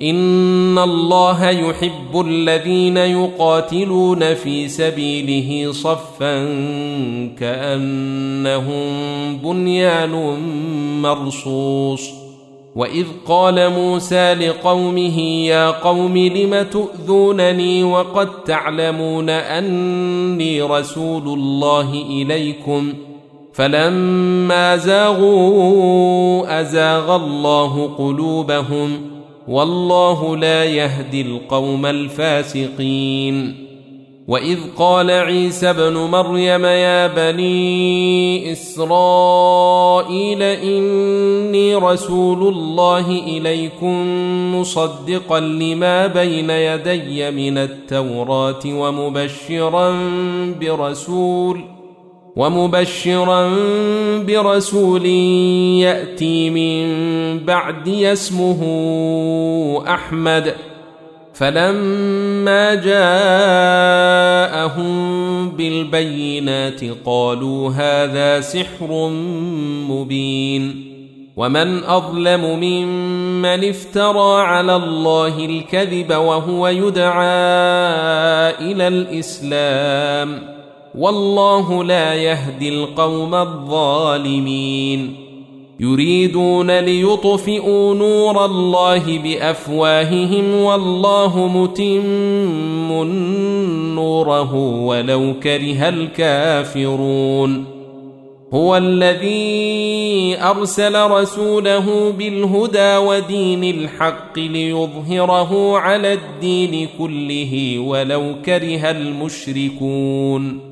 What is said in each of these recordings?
إن الله يحب الذين يقاتلون في سبيله صفا كأنهم بنيان مرصوص. وإذ قال موسى لقومه يا قوم لم تؤذونني وقد تعلمون أني رسول الله إليكم؟ فلما زاغوا أزاغ الله قلوبهم والله لا يهدي القوم الفاسقين. وإذ قال عيسى ابن مريم يا بني إسرائيل إني رسول الله إليكم مصدقا لما بين يدي من التوراة ومبشرا برسول ومبشرا برسول يأتي من بعدي اسمه أحمد. فلما جاءهم بالبينات قالوا هذا سحر مبين. ومن أظلم ممن افترى على الله الكذب وهو يدعى إلى الإسلام. والله لا يهدي القوم الظالمين. يريدون ليطفئوا نور الله بأفواههم والله متم نوره ولو كره الكافرون. هو الذي أرسل رسوله بالهدى ودين الحق ليظهره على الدين كله ولو كره المشركون.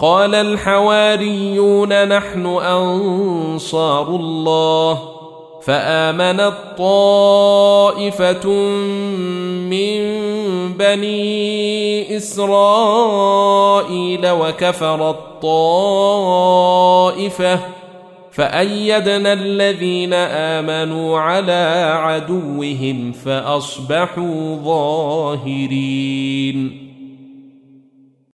قال الحواريون نحن أنصار الله فامنت طائفه من بني إسرائيل وكفرت طائفه فأيدنا الذين آمنوا على عدوهم فأصبحوا ظاهرين